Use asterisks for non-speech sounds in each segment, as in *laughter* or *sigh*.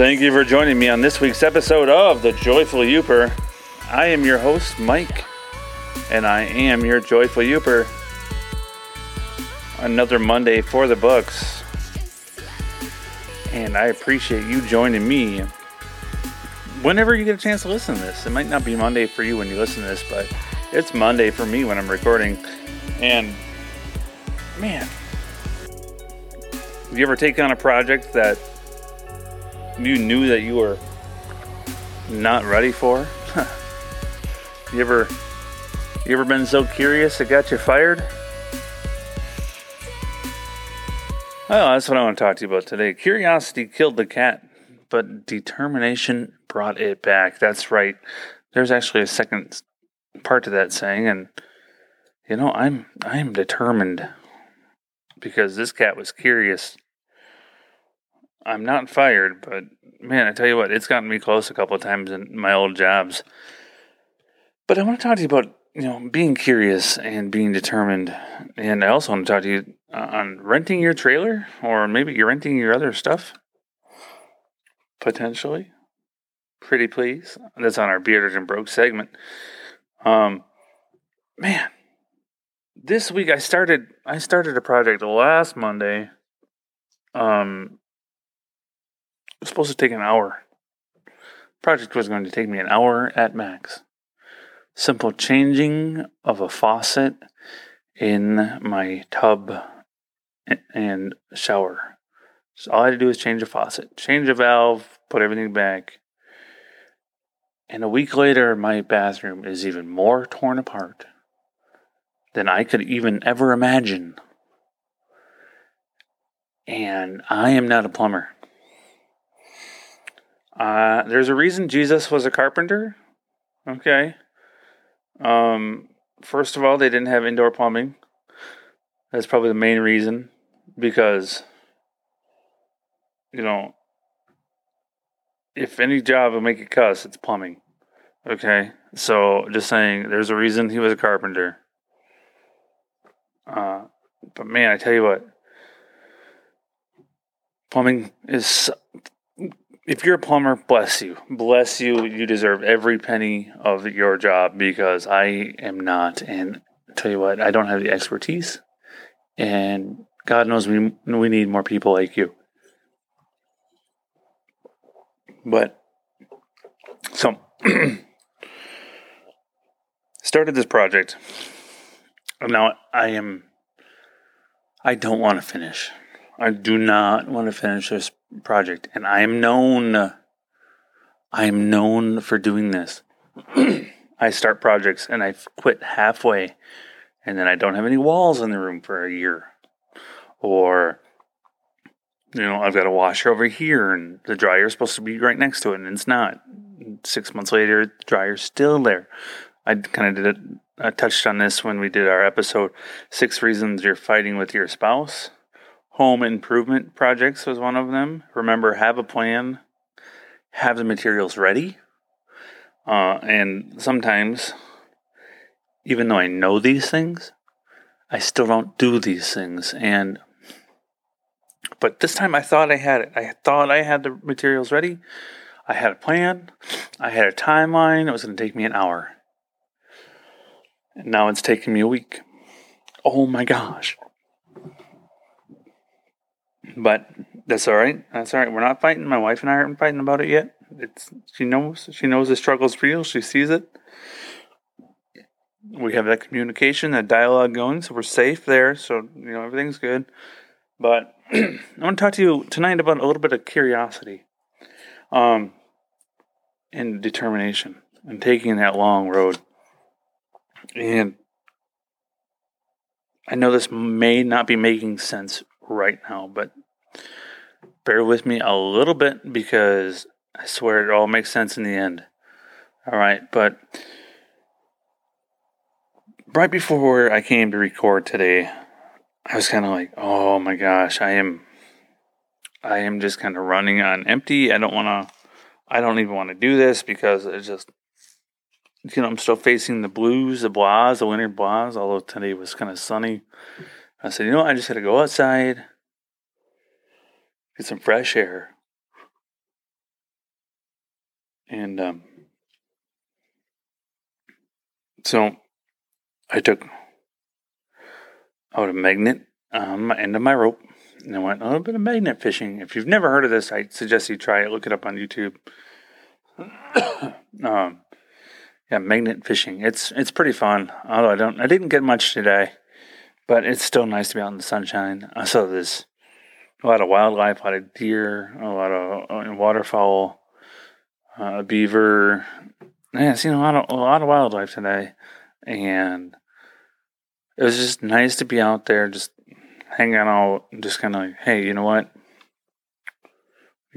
Thank you for joining me on this week's episode of The Joyful Yooper. I am your host, Mike, and I am your Joyful Yooper. Another Monday for the books. And I appreciate you joining me whenever you get a chance to listen to this. It might not be Monday for you when you listen to this, but it's Monday for me when I'm recording. And man, have you ever taken on a project that you knew that you were not ready for? *laughs* you ever you ever been so curious it got you fired? Well, that's what I want to talk to you about today. Curiosity killed the cat, but determination brought it back. That's right. There's actually a second part to that saying, and you know, I'm I'm determined because this cat was curious. I'm not fired, but man, I tell you what, it's gotten me close a couple of times in my old jobs. But I want to talk to you about you know being curious and being determined, and I also want to talk to you on renting your trailer, or maybe you're renting your other stuff, potentially. Pretty please. That's on our bearded and broke segment. Um, man, this week I started I started a project last Monday. Um was supposed to take an hour. Project was going to take me an hour at max. Simple changing of a faucet in my tub and shower. So all I had to do was change a faucet, change a valve, put everything back. And a week later, my bathroom is even more torn apart than I could even ever imagine. And I am not a plumber. Uh, there's a reason Jesus was a carpenter. Okay. Um, first of all, they didn't have indoor plumbing. That's probably the main reason because, you know, if any job will make you cuss, it's plumbing. Okay. So just saying, there's a reason he was a carpenter. Uh, but man, I tell you what, plumbing is. If you're a plumber, bless you. Bless you. You deserve every penny of your job because I am not. And I tell you what, I don't have the expertise. And God knows we, we need more people like you. But, so, *clears throat* started this project now I am. I don't want to finish. I do not want to finish this project, and I am known. I am known for doing this. *clears throat* I start projects and I quit halfway, and then I don't have any walls in the room for a year, or you know I've got a washer over here, and the dryer is supposed to be right next to it, and it's not. Six months later, the dryer's still there. I kind of did it I touched on this when we did our episode Six Reasons You're Fighting with Your Spouse. Home improvement projects was one of them. Remember, have a plan, have the materials ready. Uh, and sometimes, even though I know these things, I still don't do these things. And but this time I thought I had it. I thought I had the materials ready. I had a plan. I had a timeline. It was going to take me an hour. And now it's taking me a week. Oh my gosh. But that's all right. That's all right. We're not fighting. My wife and I aren't fighting about it yet. It's she knows she knows the struggle's real. She sees it. We have that communication, that dialogue going, so we're safe there. So you know everything's good. But *clears throat* I want to talk to you tonight about a little bit of curiosity, um, and determination, and taking that long road. And I know this may not be making sense right now, but bear with me a little bit because I swear it all makes sense in the end. All right, but right before I came to record today, I was kind of like, "Oh my gosh, I am I am just kind of running on empty. I don't want to I don't even want to do this because it's just you know, I'm still facing the blues, the blahs, the winter blahs, although today was kind of sunny. I said, you know, I just had to go outside, get some fresh air. And um, so I took out a magnet on my end of my rope and I went a little bit of magnet fishing. If you've never heard of this, I suggest you try it. Look it up on YouTube. *coughs* um, yeah, magnet fishing. It's it's pretty fun. Although I don't, I didn't get much today, but it's still nice to be out in the sunshine. I saw this a lot of wildlife, a lot of deer, a lot of uh, waterfowl, uh, beaver. Yeah, I've seen a lot of a lot of wildlife today, and it was just nice to be out there, just hanging out, just kind of like, hey, you know what?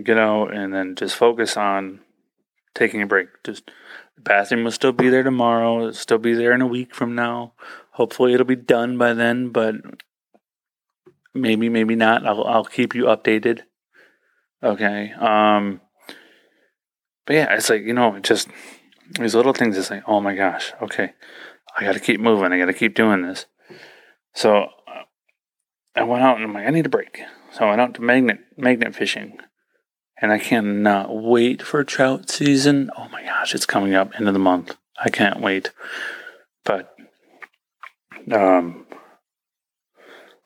Get out and then just focus on taking a break. Just the bathroom will still be there tomorrow. It'll still be there in a week from now. Hopefully, it'll be done by then, but maybe, maybe not. I'll I'll keep you updated. Okay. Um. But yeah, it's like you know, just these little things. It's like, oh my gosh. Okay, I got to keep moving. I got to keep doing this. So uh, I went out and I'm like, I need a break. So I went out to magnet magnet fishing and I cannot wait for trout season. Oh my gosh, it's coming up end of the month. I can't wait. But um,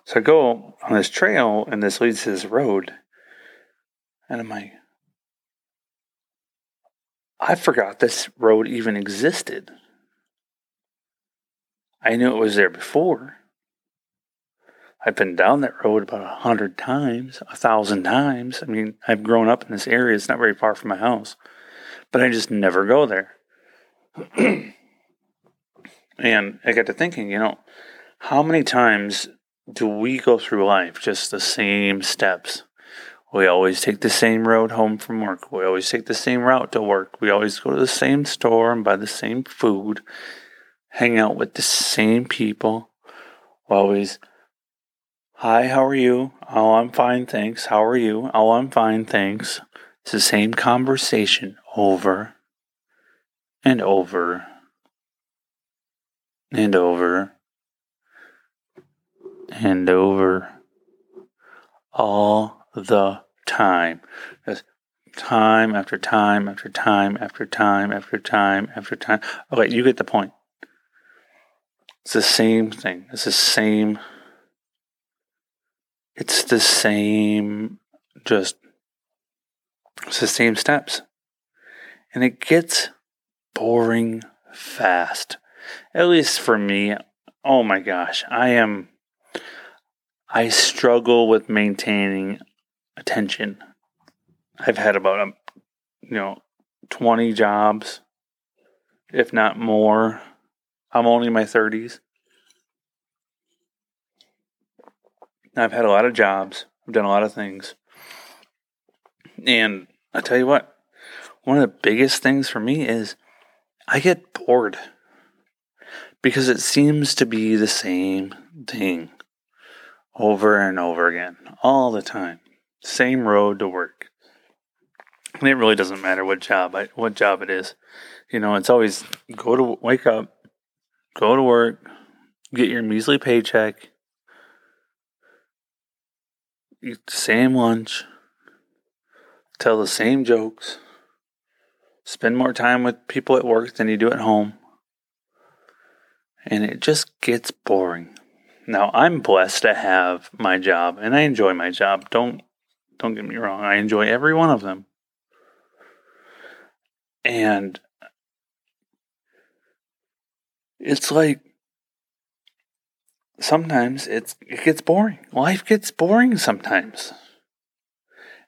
so I go on this trail, and this leads to this road, and I'm like, I forgot this road even existed. I knew it was there before. I've been down that road about a hundred times, a thousand times. I mean, I've grown up in this area. It's not very far from my house, but I just never go there. *clears throat* and I got to thinking, you know, how many times do we go through life just the same steps? We always take the same road home from work. We always take the same route to work. We always go to the same store and buy the same food, hang out with the same people. We always Hi, how are you? Oh, I'm fine, thanks. How are you? Oh, I'm fine, thanks. It's the same conversation over and over and over and over all the time. Just time after time after time after time after time after time. Okay, you get the point. It's the same thing. It's the same it's the same, just it's the same steps. And it gets boring fast. At least for me. Oh my gosh, I am I struggle with maintaining attention. I've had about a, um, you know 20 jobs if not more. I'm only in my 30s. I've had a lot of jobs. I've done a lot of things. And I tell you what, one of the biggest things for me is I get bored because it seems to be the same thing over and over again, all the time. Same road to work. And it really doesn't matter what job I, what job it is. You know, it's always go to wake up, go to work, get your measly paycheck, eat the same lunch, tell the same jokes, spend more time with people at work than you do at home. And it just gets boring. Now, I'm blessed to have my job and I enjoy my job. Don't don't get me wrong. I enjoy every one of them. And it's like sometimes it's it gets boring. Life gets boring sometimes.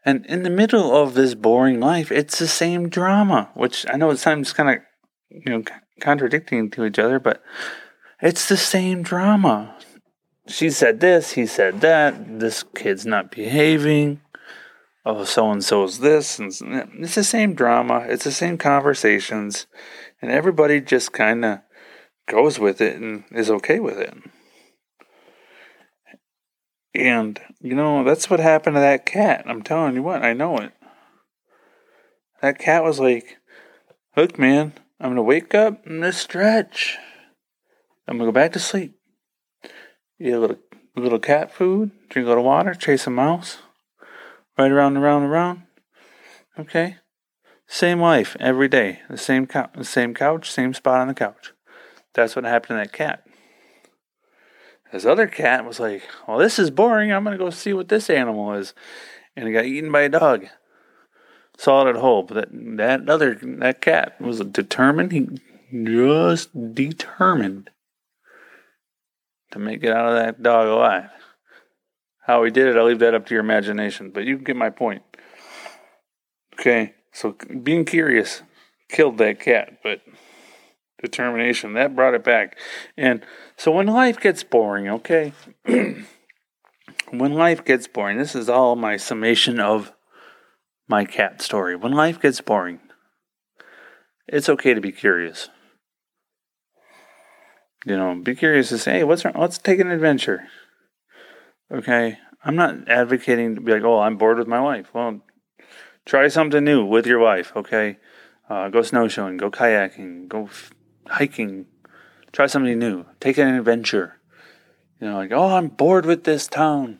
And in the middle of this boring life, it's the same drama, which I know it sounds kind of you know contradicting to each other, but it's the same drama. She said this, he said that, this kid's not behaving. Oh, so and so's this, and it's the same drama. It's the same conversations, and everybody just kind of goes with it and is okay with it. And, you know, that's what happened to that cat. I'm telling you what, I know it. That cat was like, Look, man, I'm going to wake up in this stretch. I'm going to go back to sleep. Eat a little, little cat food, drink a little water, chase a mouse, right around around around. Okay. Same life every day. The same couch, the same couch, same spot on the couch. That's what happened to that cat. This other cat was like, "Well, this is boring. I'm gonna go see what this animal is," and it got eaten by a dog. At home. That that other that cat was determined. He just determined to make it out of that dog alive. How he did it, I'll leave that up to your imagination. But you get my point. Okay, so being curious killed that cat, but determination that brought it back. And so when life gets boring, okay, *clears throat* when life gets boring, this is all my summation of my cat story. When life gets boring, it's okay to be curious. You know, be curious to say, hey, what's wrong? Let's take an adventure. Okay. I'm not advocating to be like, oh, I'm bored with my wife. Well, try something new with your wife. Okay. Uh, go snowshoeing, go kayaking, go f- hiking. Try something new. Take an adventure. You know, like, oh, I'm bored with this town.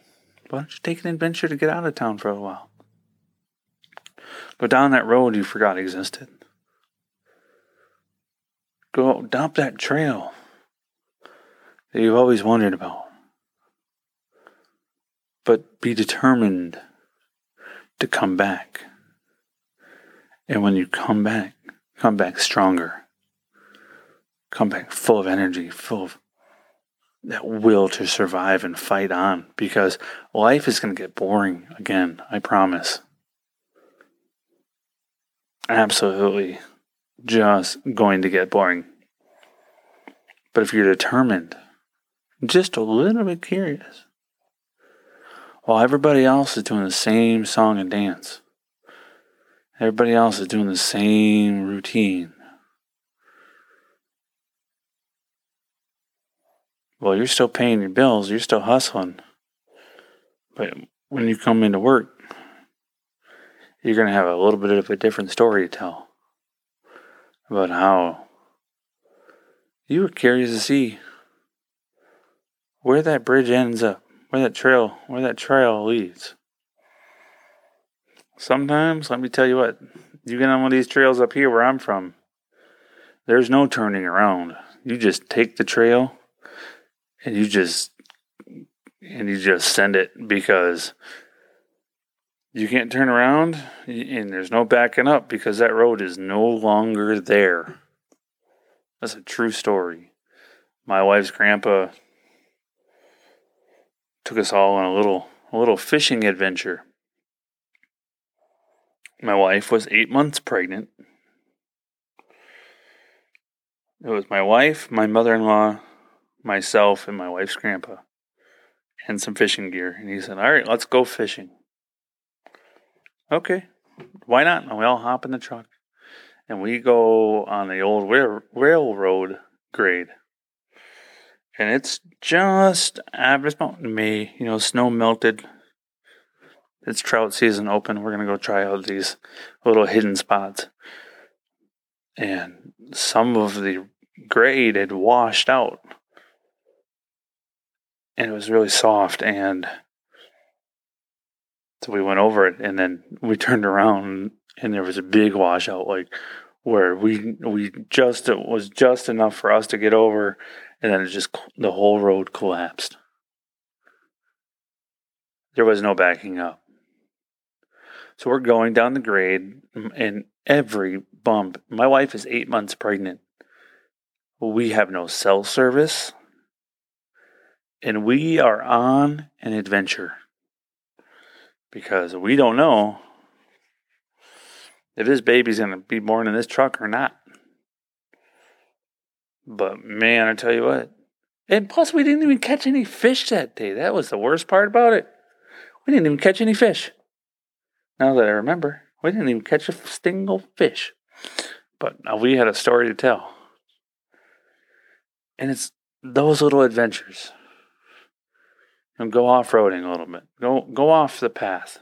Why don't you take an adventure to get out of town for a while? Go down that road you forgot existed. Go dump that trail that you've always wondered about. But be determined to come back. And when you come back, come back stronger. Come back full of energy, full of that will to survive and fight on because life is going to get boring again, I promise. Absolutely just going to get boring. But if you're determined just a little bit curious. While everybody else is doing the same song and dance, everybody else is doing the same routine. Well, you're still paying your bills, you're still hustling. But when you come into work, you're going to have a little bit of a different story to tell about how you were curious to see where that bridge ends up, where that trail, where that trail leads. Sometimes, let me tell you what, you get on one of these trails up here where I'm from, there's no turning around. You just take the trail and you just and you just send it because you can't turn around and there's no backing up because that road is no longer there. That's a true story. My wife's grandpa took us all on a little a little fishing adventure. My wife was eight months pregnant. It was my wife, my mother in law, myself, and my wife's grandpa, and some fishing gear. And he said, All right, let's go fishing. Okay, why not? And we all hop in the truck and we go on the old railroad grade and it's just average mountain May. You know, snow melted. It's trout season open. We're gonna go try out these little hidden spots, and some of the grade had washed out, and it was really soft. And so we went over it, and then we turned around, and there was a big washout, like where we we just it was just enough for us to get over and then it just the whole road collapsed. There was no backing up. So we're going down the grade, and every bump. My wife is eight months pregnant. We have no cell service, and we are on an adventure because we don't know if this baby's going to be born in this truck or not. But man, I tell you what. And plus, we didn't even catch any fish that day. That was the worst part about it. We didn't even catch any fish. Now that I remember, we didn't even catch a single fish. But we had a story to tell. And it's those little adventures. And go off roading a little bit. Go go off the path.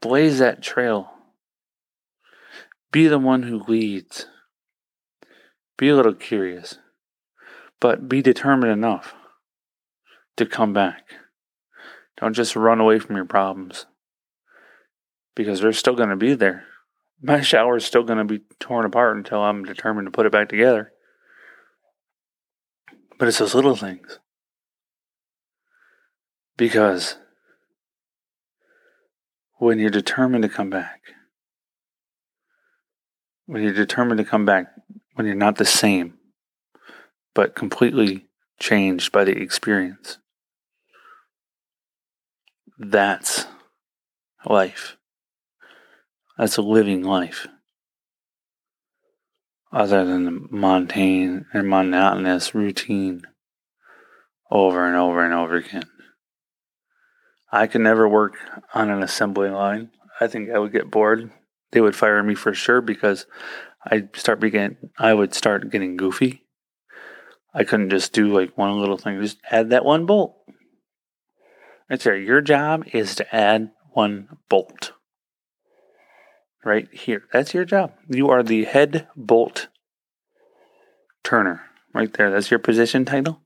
Blaze that trail. Be the one who leads. Be a little curious, but be determined enough to come back. Don't just run away from your problems because they're still going to be there. my *laughs* shower is still going to be torn apart until I'm determined to put it back together. But it's those little things. Because when you're determined to come back, when you're determined to come back, when you're not the same, but completely changed by the experience, that's life. That's a living life. Other than the mundane and monotonous routine over and over and over again. I could never work on an assembly line. I think I would get bored. They would fire me for sure because I'd start begin I would start getting goofy. I couldn't just do like one little thing, just add that one bolt. Right there. Your job is to add one bolt. Right here. That's your job. You are the head bolt turner. Right there. That's your position title.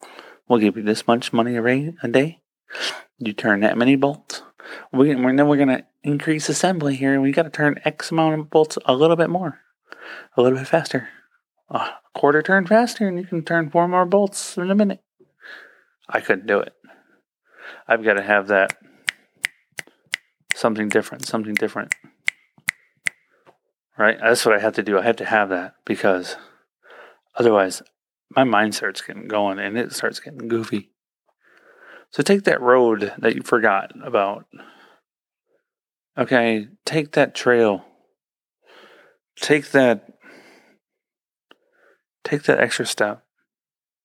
We'll give you this much money a day. You turn that many bolts. We, then we're going to increase assembly here. We got to turn X amount of bolts a little bit more, a little bit faster. A quarter turn faster, and you can turn four more bolts in a minute. I couldn't do it. I've got to have that something different, something different. Right? That's what I have to do. I have to have that because otherwise my mind starts getting going and it starts getting goofy. So take that road that you forgot about. Okay, take that trail. Take that take that extra step.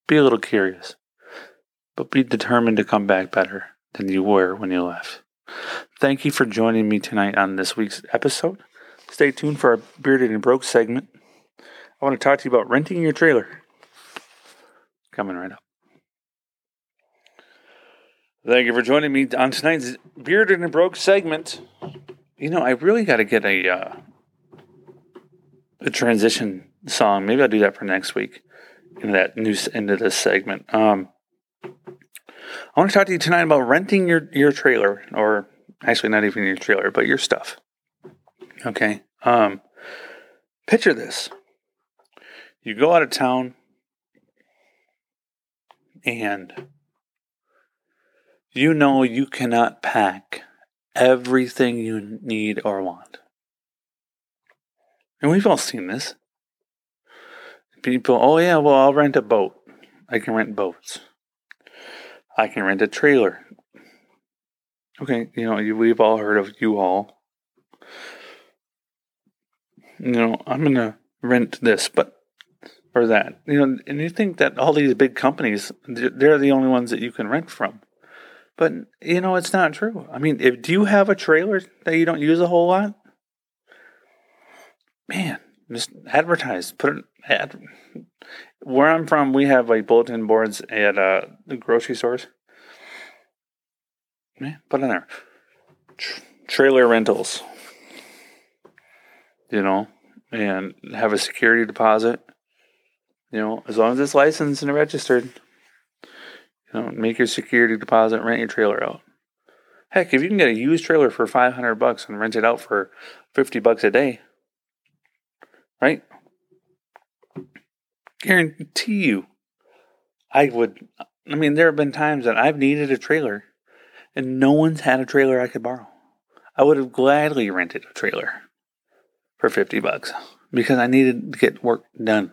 Be a little curious. But be determined to come back better than you were when you left. Thank you for joining me tonight on this week's episode. Stay tuned for our Bearded and Broke segment. I want to talk to you about renting your trailer. Coming right up. Thank you for joining me on tonight's Bearded and Broke segment. You know, I really got to get a uh, a transition song. Maybe I'll do that for next week in that new into this segment. Um, I want to talk to you tonight about renting your your trailer, or actually not even your trailer, but your stuff. Okay. Um, picture this: you go out of town and you know you cannot pack everything you need or want. And we've all seen this. People, oh yeah, well, I'll rent a boat. I can rent boats. I can rent a trailer. Okay, you know, we've all heard of U-Haul. You know, I'm going to rent this, but, or that. You know, and you think that all these big companies, they're the only ones that you can rent from. But you know, it's not true. I mean, if do you have a trailer that you don't use a whole lot? Man, just advertise. Put it. Ad, where I'm from, we have like bulletin boards at uh, the grocery stores. Yeah, put in there. Tr- trailer rentals. You know, and have a security deposit. You know, as long as it's licensed and registered. You know, make your security deposit, rent your trailer out. Heck, if you can get a used trailer for 500 bucks and rent it out for 50 bucks a day, right? Guarantee you, I would. I mean, there have been times that I've needed a trailer and no one's had a trailer I could borrow. I would have gladly rented a trailer for 50 bucks because I needed to get work done.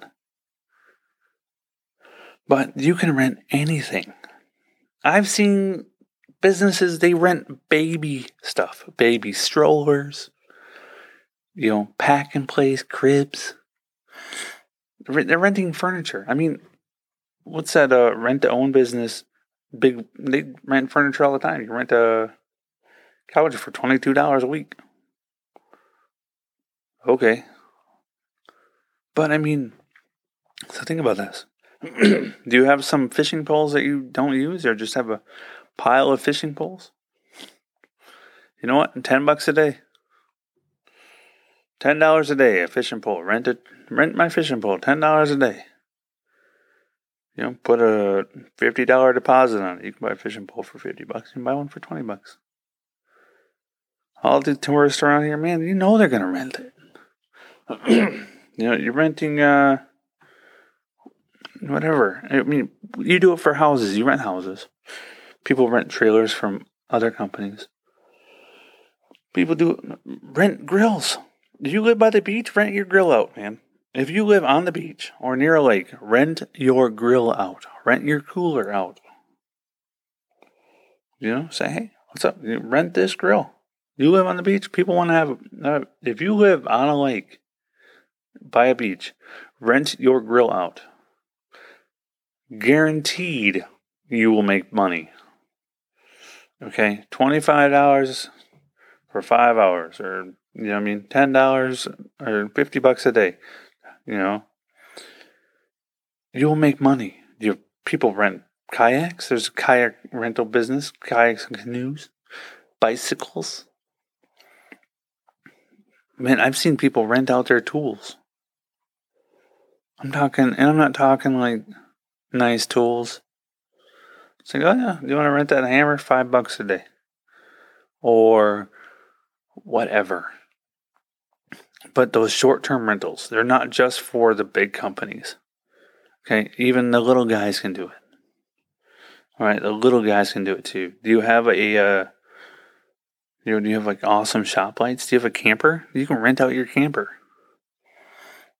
But you can rent anything I've seen businesses they rent baby stuff, baby strollers, you know, pack and place cribs. They're renting furniture. I mean, what's that? Uh, rent to own business. Big, they rent furniture all the time. You rent a couch for twenty two dollars a week. Okay, but I mean, so think about this. *clears throat* Do you have some fishing poles that you don't use, or just have a pile of fishing poles? You know what? Ten bucks a day. Ten dollars a day, a fishing pole. Rent it. Rent my fishing pole. Ten dollars a day. You know, put a fifty dollar deposit on it. You can buy a fishing pole for fifty bucks. You can buy one for twenty bucks. All the tourists around here, man, you know they're gonna rent it. *clears throat* you know, you're renting uh, whatever. I mean, you do it for houses. You rent houses. People rent trailers from other companies. People do rent grills. Do you live by the beach? Rent your grill out, man. If you live on the beach or near a lake, rent your grill out. Rent your cooler out. You know, say, hey, what's up? Rent this grill. You live on the beach. People want to have. Uh, if you live on a lake, by a beach, rent your grill out. Guaranteed, you will make money. Okay, twenty five dollars for five hours, or you know, what I mean, ten dollars or fifty bucks a day. You know, you will make money. You people rent kayaks. There's a kayak rental business, kayaks and canoes, bicycles. Man, I've seen people rent out their tools. I'm talking, and I'm not talking like nice tools. It's like, oh yeah, do you want to rent that hammer? Five bucks a day. Or whatever. But those short term rentals, they're not just for the big companies. Okay, even the little guys can do it. All right, the little guys can do it too. Do you have a, uh, you know, do you have like awesome shop lights? Do you have a camper? You can rent out your camper.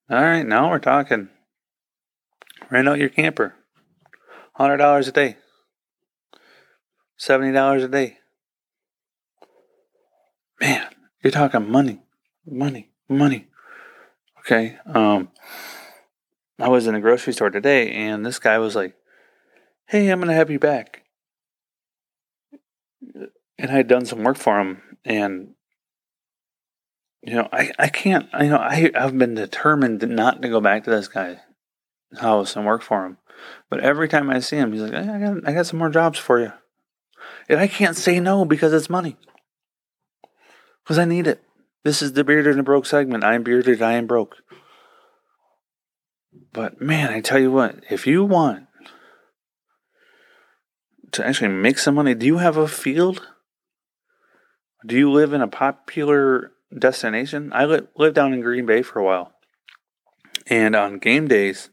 All right, now we're talking. Rent out your camper. Hundred dollars a day. Seventy dollars a day. Man, you're talking money, money, money. Okay. Um, I was in a grocery store today, and this guy was like, "Hey, I'm gonna have you back." And I had done some work for him, and you know, I, I can't, you know, I, I've been determined not to go back to this guy's house and work for him. But every time I see him, he's like, hey, I got, I got some more jobs for you. And I can't say no because it's money. Because I need it. This is the bearded and broke segment. I am bearded, I am broke. But man, I tell you what, if you want to actually make some money, do you have a field? Do you live in a popular destination. I li- lived down in Green Bay for a while. And on game days,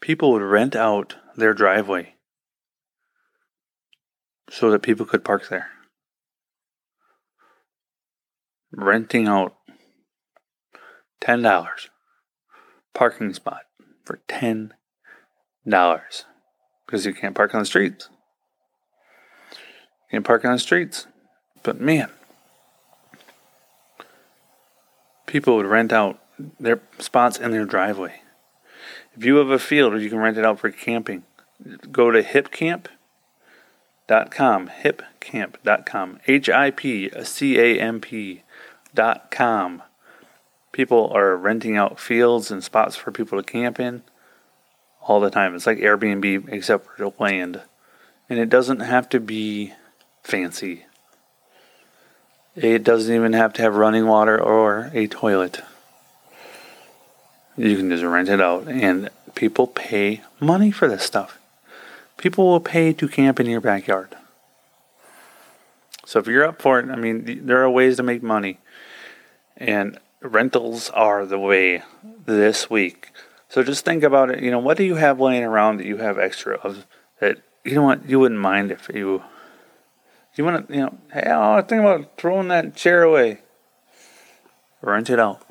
people would rent out their driveway so that people could park there. Renting out $10 parking spot for $10 because you can't park on the streets. You can't park on the streets. But man, people would rent out their spots in their driveway. If you have a field, you can rent it out for camping. Go to hipcamp.com, hipcamp.com, H I P C A M P.com. People are renting out fields and spots for people to camp in all the time. It's like Airbnb except for land. And it doesn't have to be fancy. It doesn't even have to have running water or a toilet. You can just rent it out, and people pay money for this stuff. People will pay to camp in your backyard. So if you're up for it, I mean, there are ways to make money, and rentals are the way this week. So just think about it. You know, what do you have laying around that you have extra of that you know what you wouldn't mind if you you want to, you know, hey, I want to think about throwing that chair away. Rent it out.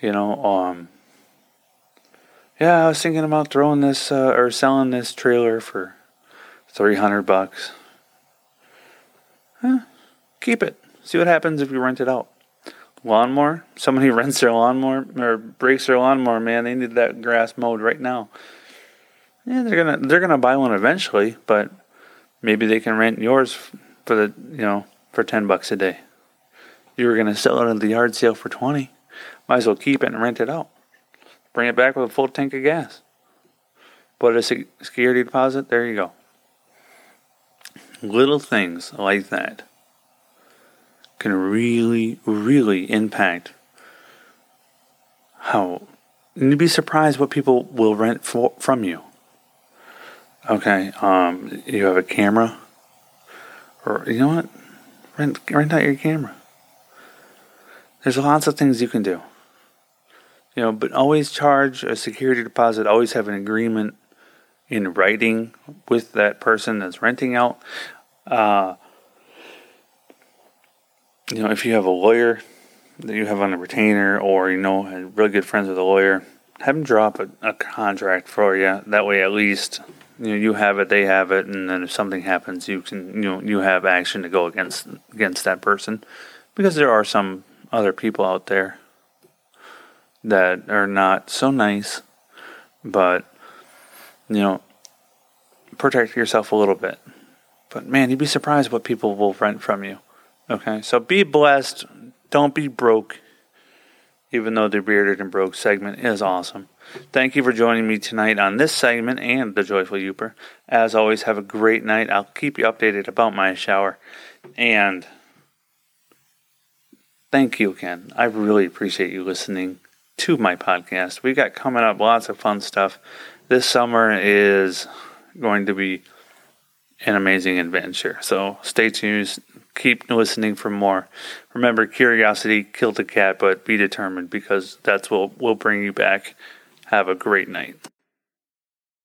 You know, um, yeah, I was thinking about throwing this uh, or selling this trailer for three hundred bucks. Huh, keep it. See what happens if you rent it out. Lawnmower. Somebody *laughs* rents their lawnmower or breaks their lawnmower. Man, they need that grass mowed right now. Yeah, they're gonna they're gonna buy one eventually, but maybe they can rent yours for the you know for 10 bucks a day you were to sell it at the yard sale for 20 might as well keep it and rent it out bring it back with a full tank of gas put a security deposit there you go little things like that can really really impact how you'd be surprised what people will rent for, from you Okay, um, you have a camera, or you know what? Rent rent out your camera. There's lots of things you can do. You know, but always charge a security deposit, always have an agreement in writing with that person that's renting out. Uh, you know, if you have a lawyer that you have on a retainer or, you know, really good friends with a lawyer, have them drop a, a contract for you. That way, at least, you know, you have it, they have it, and then if something happens, you can, you know, you have action to go against against that person, because there are some other people out there that are not so nice, but you know, protect yourself a little bit. But man, you'd be surprised what people will rent from you. Okay, so be blessed. Don't be broke. Even though the bearded and broke segment is awesome. Thank you for joining me tonight on this segment and the Joyful Yooper. As always, have a great night. I'll keep you updated about my shower. And thank you again. I really appreciate you listening to my podcast. We got coming up lots of fun stuff. This summer is going to be an amazing adventure. So stay tuned. Keep listening for more. Remember, curiosity killed the cat, but be determined because that's what will bring you back. Have a great night.